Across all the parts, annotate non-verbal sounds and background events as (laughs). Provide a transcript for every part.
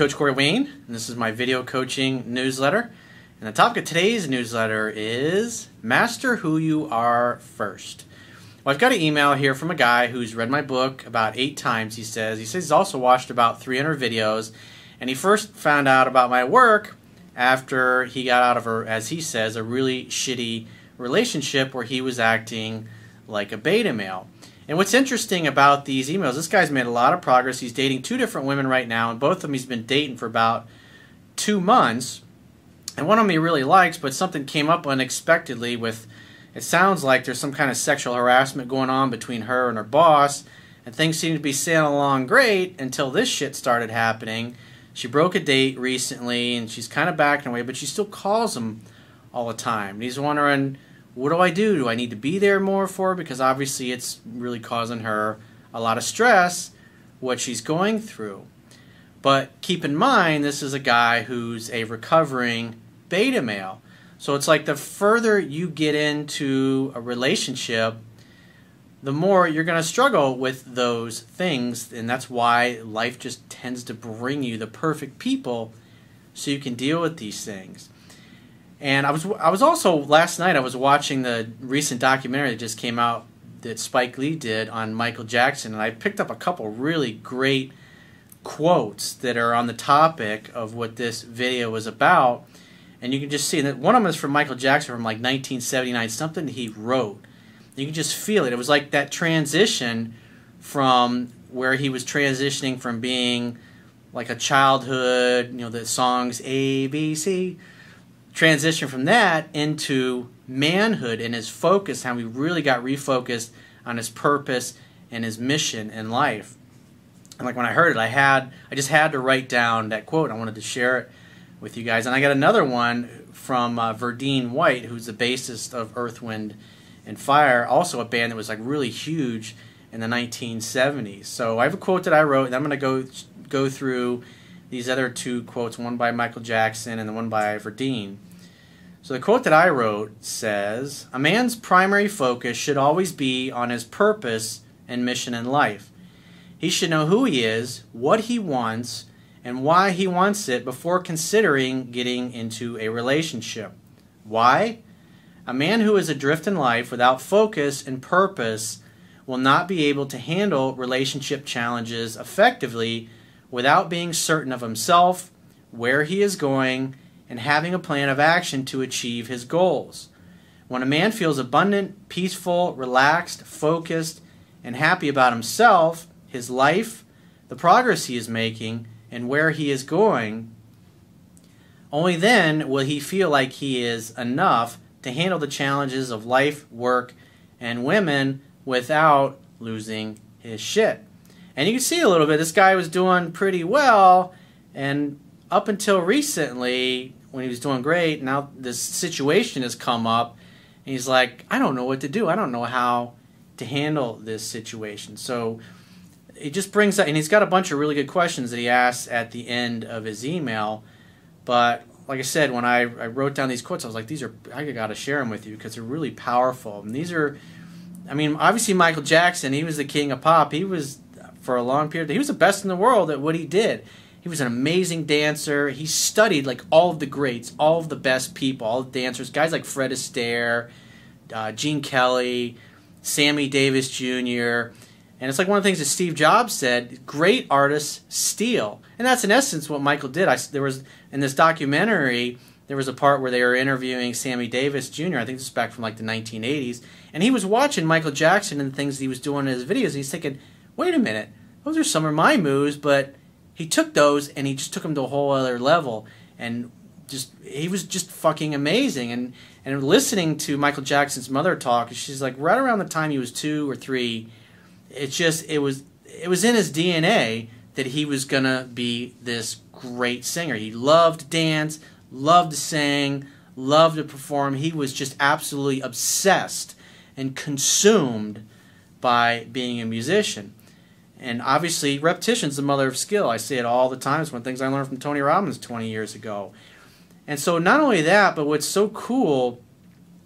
Coach Corey Wayne, and this is my video coaching newsletter. And the topic of today's newsletter is Master Who You Are First. Well, I've got an email here from a guy who's read my book about eight times, he says. He says he's also watched about 300 videos, and he first found out about my work after he got out of a, as he says, a really shitty relationship where he was acting like a beta male. And what's interesting about these emails, this guy's made a lot of progress. He's dating two different women right now, and both of them he's been dating for about two months. And one of them he really likes, but something came up unexpectedly with it sounds like there's some kind of sexual harassment going on between her and her boss, and things seem to be sailing along great until this shit started happening. She broke a date recently, and she's kind of backing away, but she still calls him all the time. And he's wondering what do I do? Do I need to be there more for her? Because obviously it's really causing her a lot of stress, what she's going through. But keep in mind, this is a guy who's a recovering beta male. So it's like the further you get into a relationship, the more you're going to struggle with those things. And that's why life just tends to bring you the perfect people so you can deal with these things. And I was I was also last night I was watching the recent documentary that just came out that Spike Lee did on Michael Jackson, and I picked up a couple really great quotes that are on the topic of what this video was about. And you can just see that one of them is from Michael Jackson from like 1979, something he wrote. You can just feel it. It was like that transition from where he was transitioning from being like a childhood, you know, the songs A, B, C, transition from that into manhood and his focus, how he really got refocused on his purpose and his mission in life. And like when I heard it, I had I just had to write down that quote. I wanted to share it with you guys. And I got another one from uh, Verdine White, who's the bassist of Earth, Wind, and Fire, also a band that was like really huge in the 1970s. So I have a quote that I wrote, and I'm going to go go through these other two quotes, one by Michael Jackson and the one by Verdine. So the quote that I wrote says, "A man's primary focus should always be on his purpose and mission in life. He should know who he is, what he wants, and why he wants it before considering getting into a relationship. Why? A man who is adrift in life without focus and purpose will not be able to handle relationship challenges effectively without being certain of himself, where he is going, and having a plan of action to achieve his goals. When a man feels abundant, peaceful, relaxed, focused, and happy about himself, his life, the progress he is making, and where he is going, only then will he feel like he is enough to handle the challenges of life, work, and women without losing his shit. And you can see a little bit, this guy was doing pretty well, and up until recently, when he was doing great, now this situation has come up, and he's like, I don't know what to do. I don't know how to handle this situation. So it just brings up, and he's got a bunch of really good questions that he asks at the end of his email. But like I said, when I, I wrote down these quotes, I was like, these are, I got to share them with you because they're really powerful. And these are, I mean, obviously Michael Jackson, he was the king of pop. He was, for a long period, he was the best in the world at what he did. He was an amazing dancer. He studied like all of the greats, all of the best people, all the dancers, guys like Fred Astaire, uh, Gene Kelly, Sammy Davis Jr., and it's like one of the things that Steve Jobs said: "Great artists steal," and that's in essence what Michael did. I there was in this documentary there was a part where they were interviewing Sammy Davis Jr. I think this is back from like the 1980s, and he was watching Michael Jackson and the things he was doing in his videos. And he's thinking, "Wait a minute, those are some of my moves," but he took those and he just took them to a whole other level, and just he was just fucking amazing. And and listening to Michael Jackson's mother talk, she's like right around the time he was two or three it's just it was it was in his DNA that he was gonna be this great singer. He loved to dance, loved to sing, loved to perform. He was just absolutely obsessed and consumed by being a musician. And obviously, repetition's the mother of skill. I say it all the time. It's one of the things I learned from Tony Robbins 20 years ago. And so, not only that, but what's so cool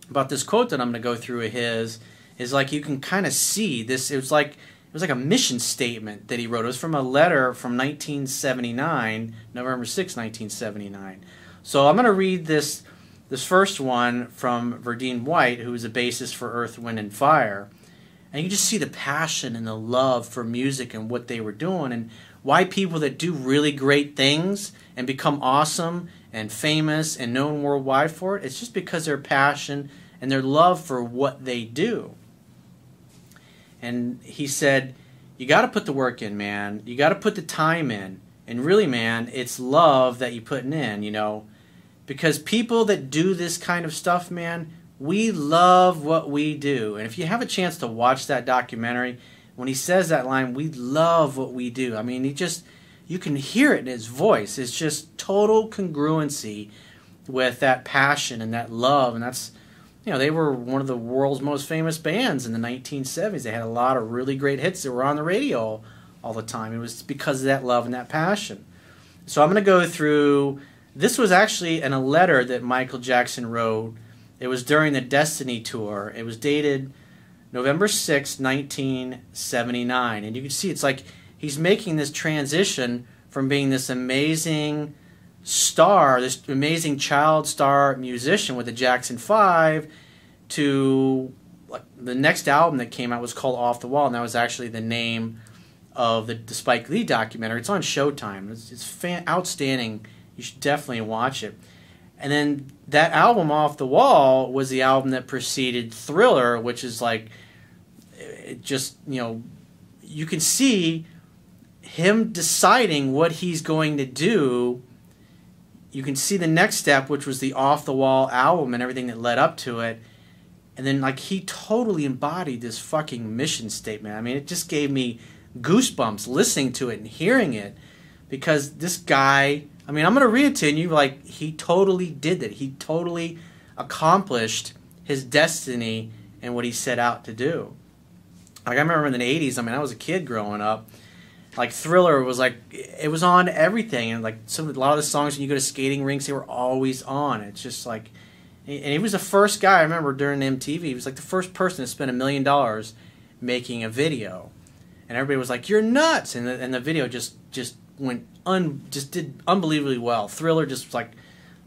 about this quote that I'm going to go through of his is like you can kind of see this. It was like it was like a mission statement that he wrote. It was from a letter from 1979, November 6, 1979. So I'm going to read this this first one from Verdine White, who is a basis for Earth, Wind, and Fire. And you just see the passion and the love for music and what they were doing, and why people that do really great things and become awesome and famous and known worldwide for it, it's just because their passion and their love for what they do. And he said, You got to put the work in, man. You got to put the time in. And really, man, it's love that you're putting in, you know. Because people that do this kind of stuff, man, we love what we do. And if you have a chance to watch that documentary, when he says that line, we love what we do. I mean, he just, you can hear it in his voice. It's just total congruency with that passion and that love. And that's, you know, they were one of the world's most famous bands in the 1970s. They had a lot of really great hits that were on the radio all the time. It was because of that love and that passion. So I'm going to go through this was actually in a letter that Michael Jackson wrote. It was during the Destiny tour. It was dated November 6, 1979. And you can see it's like he's making this transition from being this amazing star, this amazing child star musician with the Jackson 5 to like the next album that came out was called Off the Wall and that was actually the name of the, the Spike Lee documentary. It's on Showtime. It's, it's fan, outstanding you should definitely watch it. And then that album Off the Wall was the album that preceded Thriller, which is like it just, you know, you can see him deciding what he's going to do. You can see the next step, which was the Off the Wall album and everything that led up to it. And then, like, he totally embodied this fucking mission statement. I mean, it just gave me goosebumps listening to it and hearing it because this guy I mean, I'm going to read to you. Like, he totally did that. He totally accomplished his destiny and what he set out to do. Like, I remember in the 80s, I mean, I was a kid growing up. Like, Thriller was like, it was on everything. And, like, some, a lot of the songs when you go to skating rinks, they were always on. It's just like, and he was the first guy, I remember during MTV, he was like the first person to spend a million dollars making a video. And everybody was like, you're nuts. And the, and the video just, just went un just did unbelievably well. Thriller just like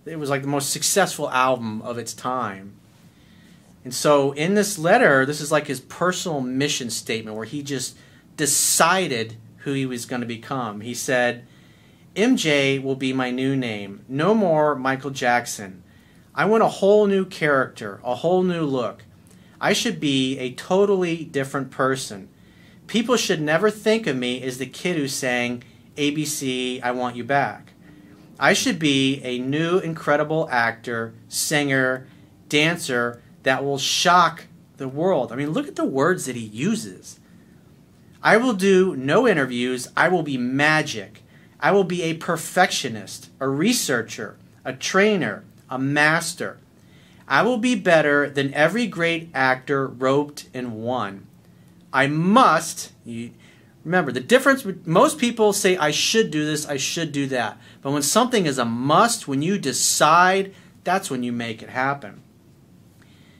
it was like the most successful album of its time. And so in this letter, this is like his personal mission statement where he just decided who he was going to become. He said, MJ will be my new name. No more Michael Jackson. I want a whole new character, a whole new look. I should be a totally different person. People should never think of me as the kid who sang ABC, I Want You Back. I should be a new incredible actor, singer, dancer that will shock the world. I mean, look at the words that he uses. I will do no interviews. I will be magic. I will be a perfectionist, a researcher, a trainer, a master. I will be better than every great actor roped in one. I must, Remember, the difference most people say, I should do this, I should do that. But when something is a must, when you decide, that's when you make it happen.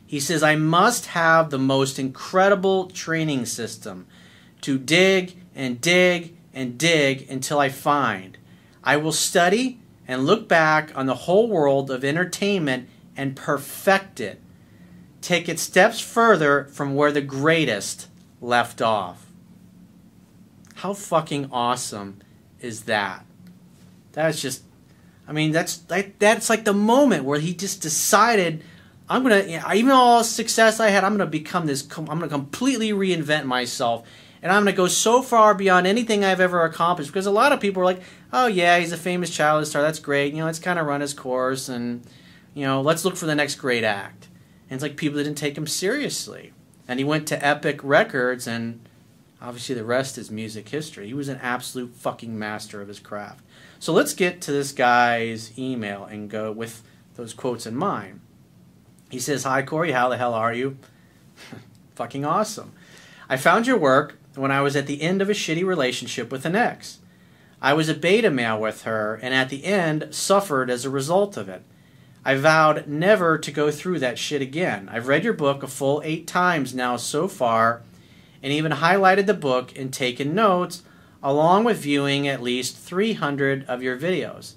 He says, I must have the most incredible training system to dig and dig and dig until I find. I will study and look back on the whole world of entertainment and perfect it. Take it steps further from where the greatest left off. How fucking awesome is that? That's just, I mean, that's like that's like the moment where he just decided, I'm gonna, even all success I had, I'm gonna become this. I'm gonna completely reinvent myself, and I'm gonna go so far beyond anything I've ever accomplished. Because a lot of people are like, oh yeah, he's a famous child star. That's great. You know, it's kind of run his course, and you know, let's look for the next great act. And it's like people didn't take him seriously. And he went to Epic Records and Obviously, the rest is music history. He was an absolute fucking master of his craft. So let's get to this guy's email and go with those quotes in mind. He says, Hi, Corey, how the hell are you? (laughs) fucking awesome. I found your work when I was at the end of a shitty relationship with an ex. I was a beta male with her, and at the end, suffered as a result of it. I vowed never to go through that shit again. I've read your book a full eight times now so far and even highlighted the book and taken notes, along with viewing at least 300 of your videos.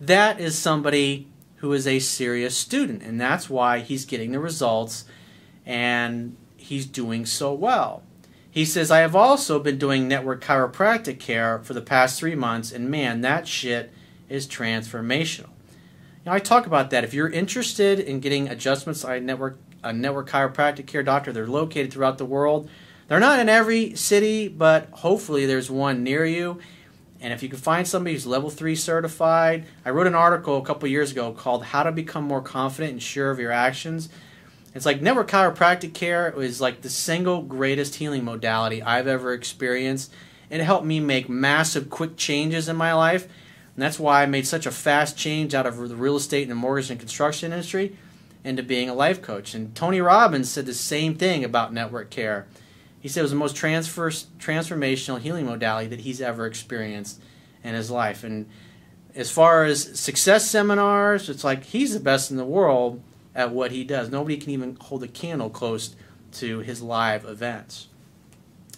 That is somebody who is a serious student, and that's why he's getting the results and he's doing so well. He says, I have also been doing network chiropractic care for the past three months, and man, that shit is transformational. Now, I talk about that. If you're interested in getting adjustments I network a network chiropractic care doctor, they're located throughout the world. They're not in every city, but hopefully there's one near you. And if you can find somebody who's level three certified, I wrote an article a couple years ago called How to Become More Confident and Sure of Your Actions. It's like network chiropractic care is like the single greatest healing modality I've ever experienced. It helped me make massive, quick changes in my life. And that's why I made such a fast change out of the real estate and the mortgage and construction industry into being a life coach. And Tony Robbins said the same thing about network care. He said it was the most transfer, transformational healing modality that he's ever experienced in his life. And as far as success seminars, it's like he's the best in the world at what he does. Nobody can even hold a candle close to his live events.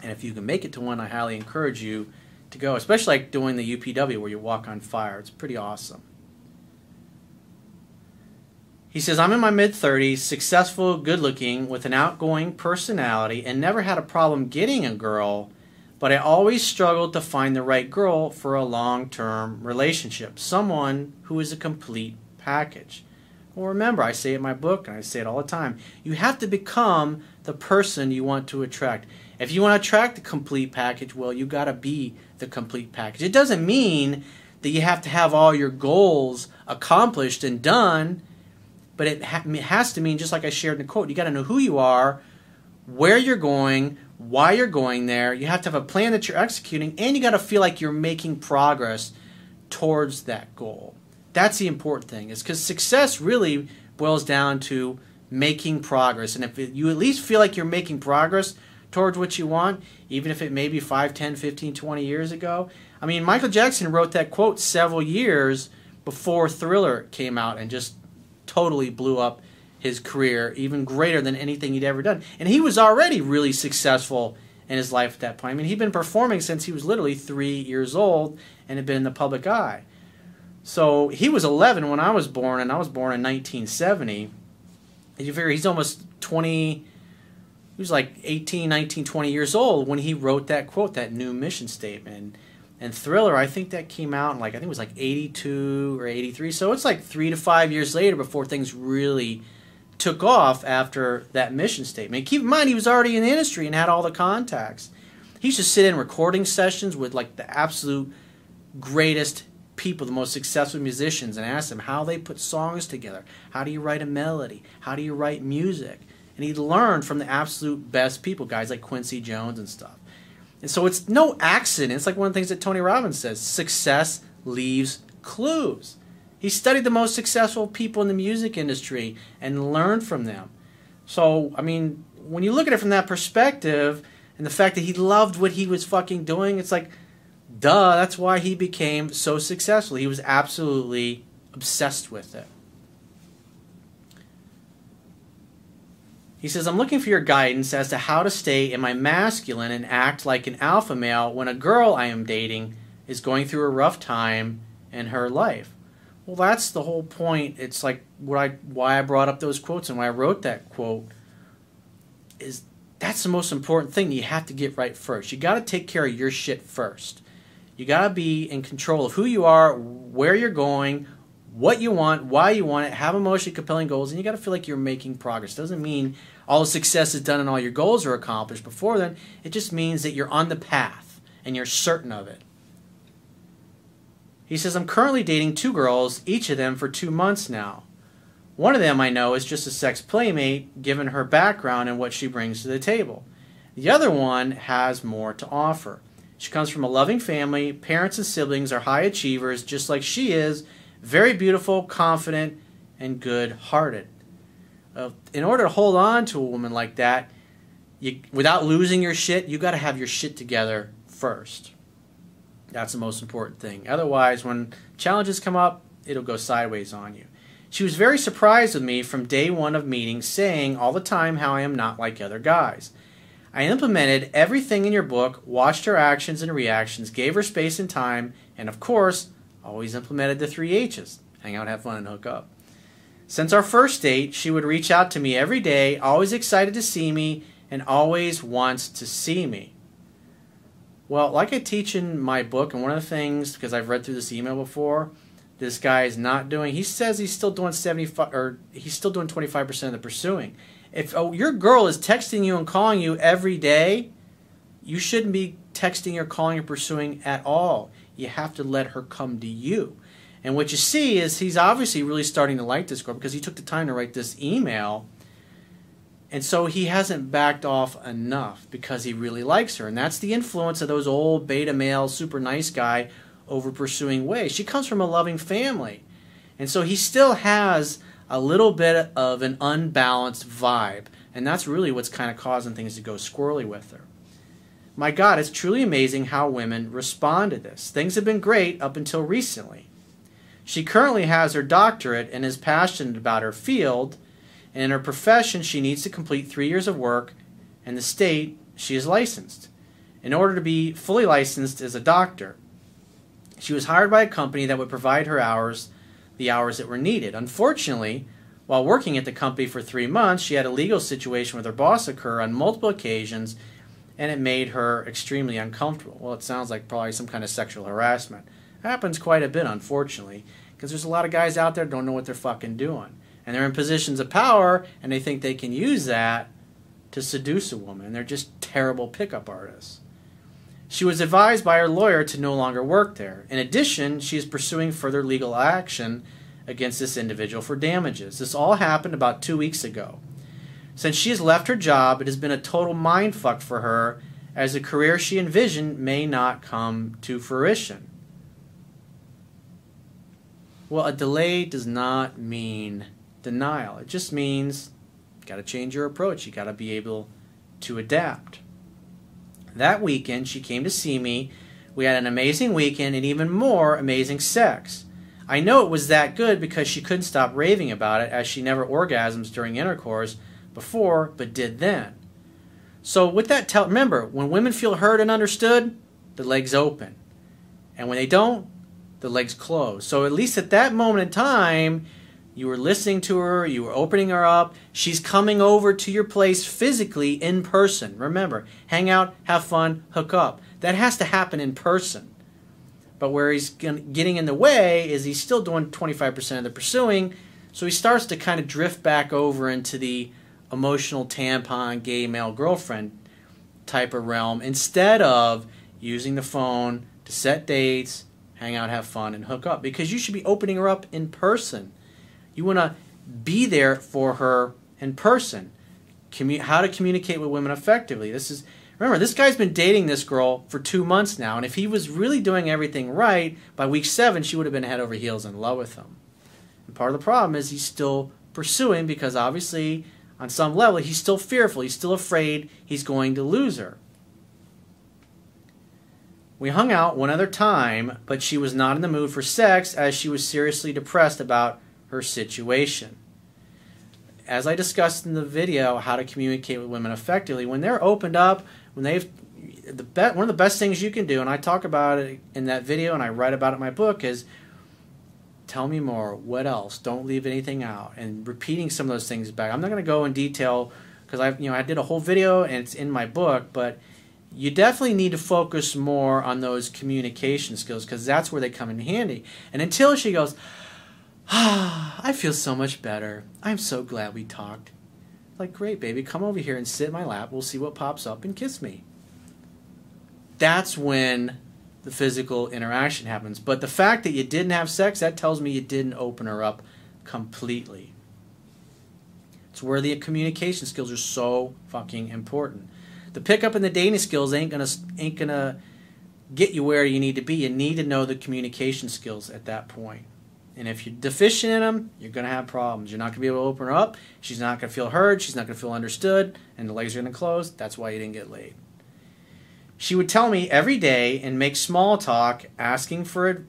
And if you can make it to one, I highly encourage you to go, especially like doing the UPW where you walk on fire. It's pretty awesome. He says, I'm in my mid 30s, successful, good looking, with an outgoing personality, and never had a problem getting a girl, but I always struggled to find the right girl for a long term relationship. Someone who is a complete package. Well, remember, I say it in my book, and I say it all the time. You have to become the person you want to attract. If you want to attract the complete package, well, you got to be the complete package. It doesn't mean that you have to have all your goals accomplished and done but it, ha- it has to mean just like I shared in the quote. You got to know who you are, where you're going, why you're going there. You have to have a plan that you're executing, and you got to feel like you're making progress towards that goal. That's the important thing, is because success really boils down to making progress. And if it, you at least feel like you're making progress towards what you want, even if it may be 5, 10, 15, 20 years ago. I mean, Michael Jackson wrote that quote several years before Thriller came out and just totally blew up his career, even greater than anything he'd ever done. And he was already really successful in his life at that point. I mean, he'd been performing since he was literally three years old and had been in the public eye. So he was 11 when I was born, and I was born in 1970. And you figure he's almost 20, he was like 18, 19, 20 years old when he wrote that quote, that new mission statement. And Thriller, I think that came out in like I think it was like 82 or 83. So it's like 3 to 5 years later before things really took off after that mission statement. Keep in mind he was already in the industry and had all the contacts. He used to sit in recording sessions with like the absolute greatest people, the most successful musicians, and ask them how they put songs together. How do you write a melody? How do you write music? And he learned from the absolute best people, guys like Quincy Jones and stuff. And so it's no accident. It's like one of the things that Tony Robbins says success leaves clues. He studied the most successful people in the music industry and learned from them. So, I mean, when you look at it from that perspective and the fact that he loved what he was fucking doing, it's like, duh, that's why he became so successful. He was absolutely obsessed with it. He says, I'm looking for your guidance as to how to stay in my masculine and act like an alpha male when a girl I am dating is going through a rough time in her life. Well, that's the whole point. It's like what I why I brought up those quotes and why I wrote that quote is that's the most important thing you have to get right first. You got to take care of your shit first. You got to be in control of who you are, where you're going, what you want, why you want it, have emotionally compelling goals, and you got to feel like you're making progress. Doesn't mean all the success is done and all your goals are accomplished before then. It just means that you're on the path and you're certain of it. He says, I'm currently dating two girls, each of them for two months now. One of them I know is just a sex playmate, given her background and what she brings to the table. The other one has more to offer. She comes from a loving family, parents and siblings are high achievers, just like she is, very beautiful, confident, and good hearted. Uh, in order to hold on to a woman like that, you, without losing your shit, you got to have your shit together first. That's the most important thing. Otherwise, when challenges come up, it'll go sideways on you. She was very surprised with me from day one of meeting, saying all the time how I am not like other guys. I implemented everything in your book, watched her actions and reactions, gave her space and time, and of course, always implemented the three H's hang out, have fun, and hook up. Since our first date, she would reach out to me every day, always excited to see me, and always wants to see me. Well, like I teach in my book, and one of the things, because I've read through this email before, this guy is not doing, he says he's still doing 75, or he's still doing 25% of the pursuing. If oh, your girl is texting you and calling you every day, you shouldn't be texting or calling or pursuing at all. You have to let her come to you. And what you see is he's obviously really starting to like this girl because he took the time to write this email. And so he hasn't backed off enough because he really likes her. And that's the influence of those old beta male, super nice guy over pursuing ways. She comes from a loving family. And so he still has a little bit of an unbalanced vibe. And that's really what's kind of causing things to go squirrely with her. My God, it's truly amazing how women respond to this. Things have been great up until recently. She currently has her doctorate and is passionate about her field, and in her profession, she needs to complete three years of work, and the state she is licensed. In order to be fully licensed as a doctor, she was hired by a company that would provide her hours the hours that were needed. Unfortunately, while working at the company for three months, she had a legal situation with her boss occur on multiple occasions, and it made her extremely uncomfortable. Well, it sounds like probably some kind of sexual harassment. Happens quite a bit, unfortunately, because there's a lot of guys out there don't know what they're fucking doing. And they're in positions of power, and they think they can use that to seduce a woman. They're just terrible pickup artists. She was advised by her lawyer to no longer work there. In addition, she is pursuing further legal action against this individual for damages. This all happened about two weeks ago. Since she has left her job, it has been a total mindfuck for her as the career she envisioned may not come to fruition. Well, a delay does not mean denial. It just means you got to change your approach. You got to be able to adapt. That weekend, she came to see me. We had an amazing weekend and even more amazing sex. I know it was that good because she couldn't stop raving about it, as she never orgasms during intercourse before, but did then. So, with that, tell remember when women feel heard and understood, the legs open, and when they don't, the legs close. So, at least at that moment in time, you were listening to her, you were opening her up. She's coming over to your place physically in person. Remember, hang out, have fun, hook up. That has to happen in person. But where he's getting in the way is he's still doing 25% of the pursuing, so he starts to kind of drift back over into the emotional tampon, gay male girlfriend type of realm instead of using the phone to set dates, hang out, have fun, and hook up. Because you should be opening her up in person you want to be there for her in person. How to communicate with women effectively. This is remember this guy's been dating this girl for two months now, and if he was really doing everything right by week seven, she would have been head over heels in love with him. And part of the problem is he's still pursuing because obviously on some level he's still fearful. He's still afraid he's going to lose her. We hung out one other time, but she was not in the mood for sex as she was seriously depressed about her situation. As I discussed in the video, how to communicate with women effectively, when they're opened up, when they've the one of the best things you can do, and I talk about it in that video, and I write about it in my book, is tell me more. What else? Don't leave anything out, and repeating some of those things back. I'm not going to go in detail because I've you know, I did a whole video and it's in my book, but you definitely need to focus more on those communication skills because that's where they come in handy. And until she goes, Ah, I feel so much better. I'm so glad we talked. Like, great, baby, come over here and sit in my lap. We'll see what pops up and kiss me. That's when the physical interaction happens. But the fact that you didn't have sex, that tells me you didn't open her up completely. It's where the communication skills are so fucking important. The pickup and the dating skills ain't gonna ain't gonna get you where you need to be. You need to know the communication skills at that point. And if you're deficient in them, you're going to have problems. You're not going to be able to open her up. She's not going to feel heard. She's not going to feel understood. And the legs are going to close. That's why you didn't get laid. She would tell me every day and make small talk asking for it.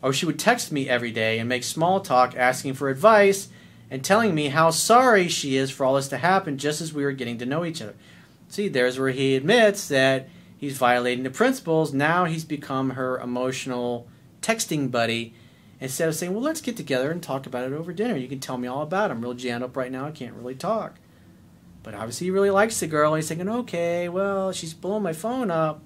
Or she would text me every day and make small talk asking for advice and telling me how sorry she is for all this to happen just as we were getting to know each other. See, there's where he admits that he's violating the principles. Now he's become her emotional texting buddy instead of saying, Well, let's get together and talk about it over dinner. You can tell me all about it. I'm real jammed up right now. I can't really talk. But obviously, he really likes the girl. And he's thinking, Okay, well, she's blowing my phone up.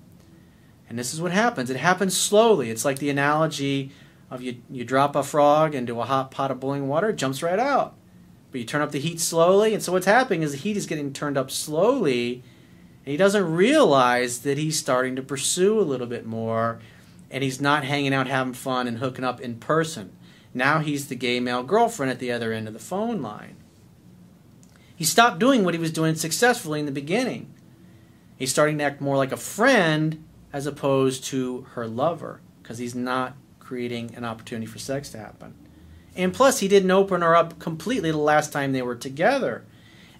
And this is what happens it happens slowly. It's like the analogy of you, you drop a frog into a hot pot of boiling water, it jumps right out. But you turn up the heat slowly. And so what's happening is the heat is getting turned up slowly. And he doesn't realize that he's starting to pursue a little bit more and he's not hanging out having fun and hooking up in person. Now he's the gay male girlfriend at the other end of the phone line. He stopped doing what he was doing successfully in the beginning. He's starting to act more like a friend as opposed to her lover because he's not creating an opportunity for sex to happen. And plus, he didn't open her up completely the last time they were together.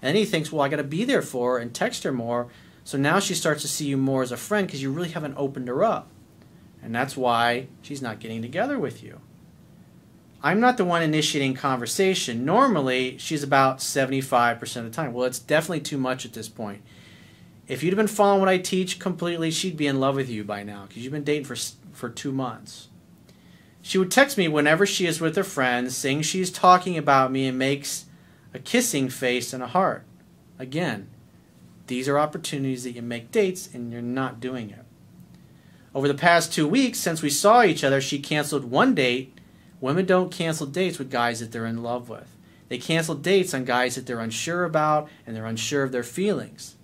And he thinks, well, I got to be there for her and text her more. So now she starts to see you more as a friend because you really haven't opened her up. And that's why she's not getting together with you. I'm not the one initiating conversation. Normally, she's about 75% of the time. Well, it's definitely too much at this point. If you'd have been following what I teach completely, she'd be in love with you by now because you've been dating for, for two months. She would text me whenever she is with her friends, saying she's talking about me and makes a kissing face and a heart. Again, these are opportunities that you make dates and you're not doing it. Over the past two weeks, since we saw each other, she canceled one date. Women don't cancel dates with guys that they're in love with. They cancel dates on guys that they're unsure about and they're unsure of their feelings.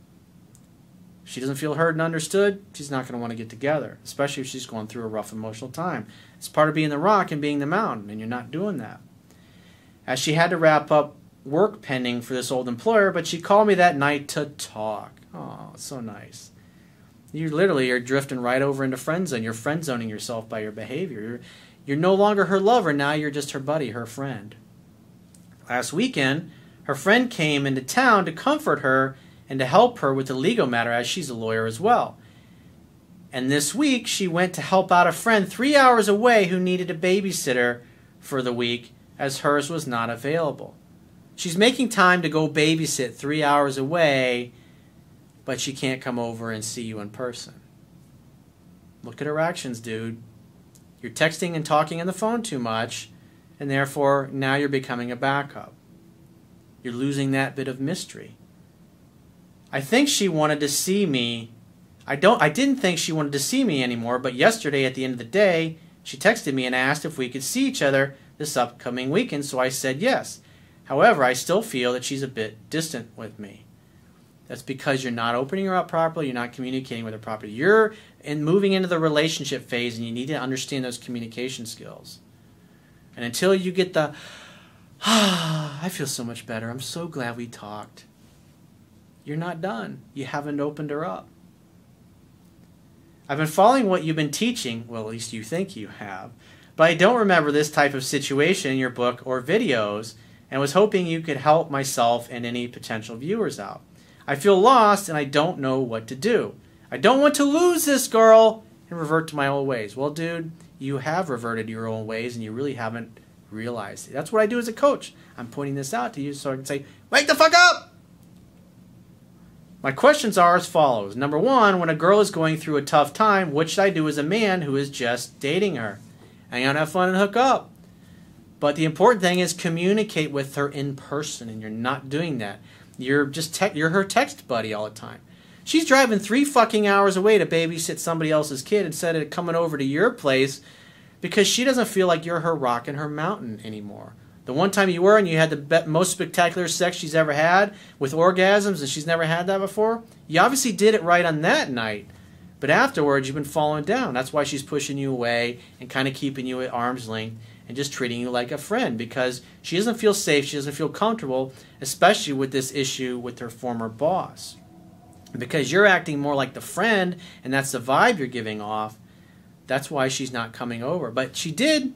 If she doesn't feel heard and understood, she's not going to want to get together, especially if she's going through a rough emotional time. It's part of being the rock and being the mountain, and you're not doing that. As she had to wrap up work pending for this old employer, but she called me that night to talk. Oh, so nice. You literally are drifting right over into friend zone. You're friend zoning yourself by your behavior. You're, you're no longer her lover. Now you're just her buddy, her friend. Last weekend, her friend came into town to comfort her and to help her with the legal matter, as she's a lawyer as well. And this week, she went to help out a friend three hours away who needed a babysitter for the week, as hers was not available. She's making time to go babysit three hours away but she can't come over and see you in person. Look at her actions, dude. You're texting and talking on the phone too much, and therefore now you're becoming a backup. You're losing that bit of mystery. I think she wanted to see me. I don't I didn't think she wanted to see me anymore, but yesterday at the end of the day, she texted me and asked if we could see each other this upcoming weekend, so I said yes. However, I still feel that she's a bit distant with me. That's because you're not opening her up properly, you're not communicating with her properly. You're in moving into the relationship phase and you need to understand those communication skills. And until you get the ah, (sighs) I feel so much better. I'm so glad we talked. You're not done. You haven't opened her up. I've been following what you've been teaching, well, at least you think you have, but I don't remember this type of situation in your book or videos and was hoping you could help myself and any potential viewers out. I feel lost and I don't know what to do. I don't want to lose this girl and revert to my old ways. Well, dude, you have reverted to your old ways and you really haven't realized it. That's what I do as a coach. I'm pointing this out to you so I can say, wake the fuck up! My questions are as follows. Number one, when a girl is going through a tough time, what should I do as a man who is just dating her? Hang out, have fun, and hook up. But the important thing is communicate with her in person, and you're not doing that. You're just te- you're her text buddy all the time. She's driving three fucking hours away to babysit somebody else's kid instead of coming over to your place because she doesn't feel like you're her rock and her mountain anymore. The one time you were and you had the most spectacular sex she's ever had with orgasms and she's never had that before, you obviously did it right on that night. But afterwards, you've been falling down. That's why she's pushing you away and kind of keeping you at arm's length and just treating you like a friend because she doesn't feel safe, she doesn't feel comfortable, especially with this issue with her former boss. Because you're acting more like the friend and that's the vibe you're giving off, that's why she's not coming over. But she did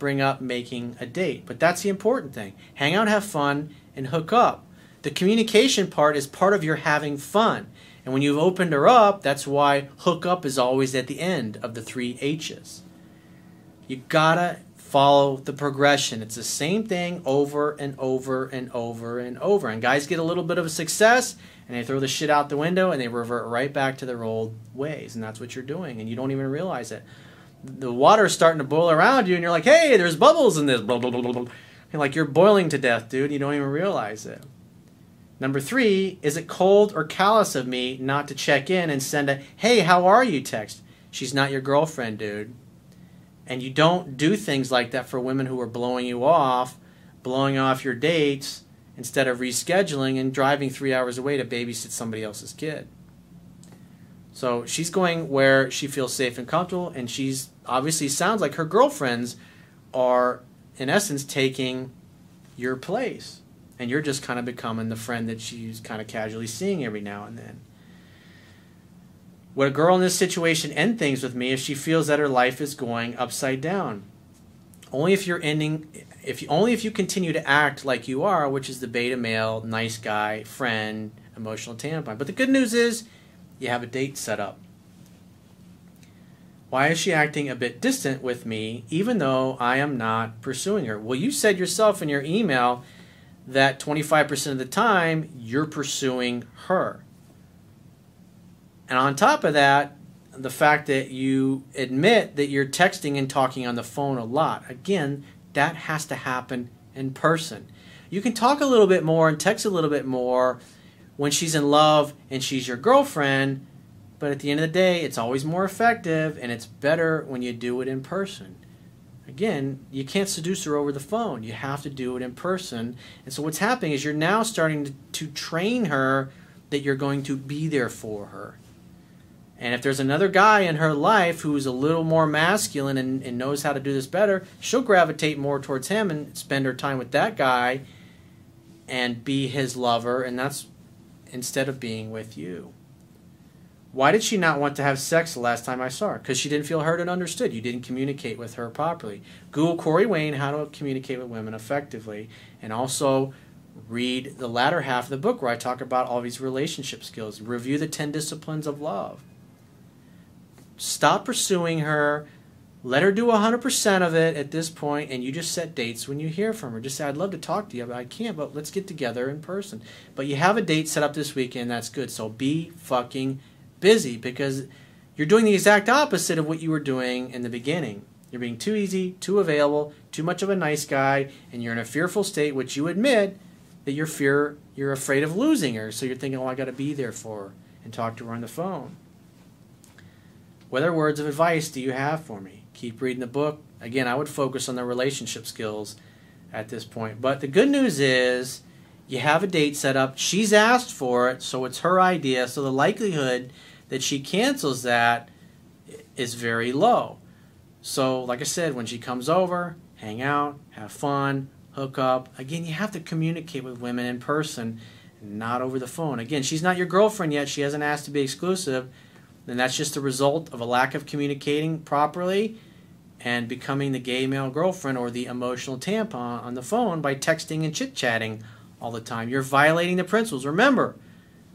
bring up making a date. But that's the important thing. Hang out, have fun, and hook up. The communication part is part of your having fun. And when you've opened her up, that's why hook up is always at the end of the three H's. You gotta follow the progression. It's the same thing over and over and over and over. And guys get a little bit of a success and they throw the shit out the window and they revert right back to their old ways. And that's what you're doing. And you don't even realize it. The water's starting to boil around you and you're like, hey, there's bubbles in this. Blah, blah, blah, blah. And like you're boiling to death, dude. You don't even realize it. Number three, is it cold or callous of me not to check in and send a, hey, how are you text? She's not your girlfriend, dude. And you don't do things like that for women who are blowing you off, blowing off your dates, instead of rescheduling and driving three hours away to babysit somebody else's kid. So she's going where she feels safe and comfortable, and she's obviously sounds like her girlfriends are, in essence, taking your place. And you're just kind of becoming the friend that she's kind of casually seeing every now and then. Would a girl in this situation end things with me if she feels that her life is going upside down? Only if you're ending if you, only if you continue to act like you are, which is the beta male, nice guy, friend, emotional tampon. But the good news is you have a date set up. Why is she acting a bit distant with me even though I am not pursuing her? Well, you said yourself in your email that 25% of the time you're pursuing her. And on top of that, the fact that you admit that you're texting and talking on the phone a lot. Again, that has to happen in person. You can talk a little bit more and text a little bit more when she's in love and she's your girlfriend, but at the end of the day, it's always more effective and it's better when you do it in person. Again, you can't seduce her over the phone. You have to do it in person. And so what's happening is you're now starting to, to train her that you're going to be there for her and if there's another guy in her life who's a little more masculine and, and, knows how to do this better, she'll gravitate more towards him and spend her time with that guy and be his lover. And that's instead of being with you. Why did she not want to have sex the last time I saw her? Because she didn't feel heard and understood. You didn't communicate with her properly. Google Corey Wayne, how to communicate with women effectively. And also read the latter half of the book where I talk about all these relationship skills. Review the 10 disciplines of love stop pursuing her. Let her do 100% of it at this point, and you just set dates when you hear from her. Just say, I'd love to talk to you, but I can't, but let's get together in person. But you have a date set up this weekend, that's good. So be fucking busy because you're doing the exact opposite of what you were doing in the beginning. You're being too easy, too available, too much of a nice guy, and you're in a fearful state, which you admit that you're fear you're afraid of losing her. So you're thinking, oh, I got to be there for her and talk to her on the phone. What other words of advice do you have for me? Keep reading the book. Again, I would focus on the relationship skills at this point. But the good news is you have a date set up. She's asked for it, so it's her idea. So the likelihood that she cancels that is very low. So, like I said, when she comes over, hang out, have fun, hook up. Again, you have to communicate with women in person, not over the phone. Again, she's not your girlfriend yet. She hasn't asked to be exclusive then that's just the result of a lack of communicating properly and becoming the gay male girlfriend or the emotional tampon on the phone by texting and chit chatting all the time. You're violating the principles. Remember,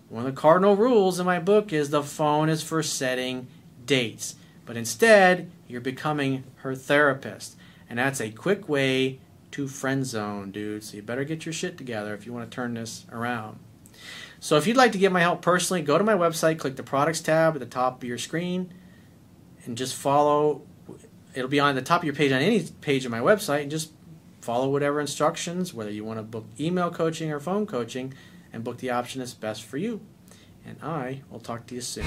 one of the cardinal rules in my book is the phone is for setting dates. But instead, you're becoming her therapist. And that's a quick way to friend zone, dude. So you better get your shit together if you want to turn this around. So if you'd like to get my help personally, go to my website, click the products tab at the top of your screen, and just follow. It'll be on the top of your page on any page of my website, and just follow whatever instructions, whether you want to book email coaching or phone coaching, and book the option that's best for you. And I will talk to you soon.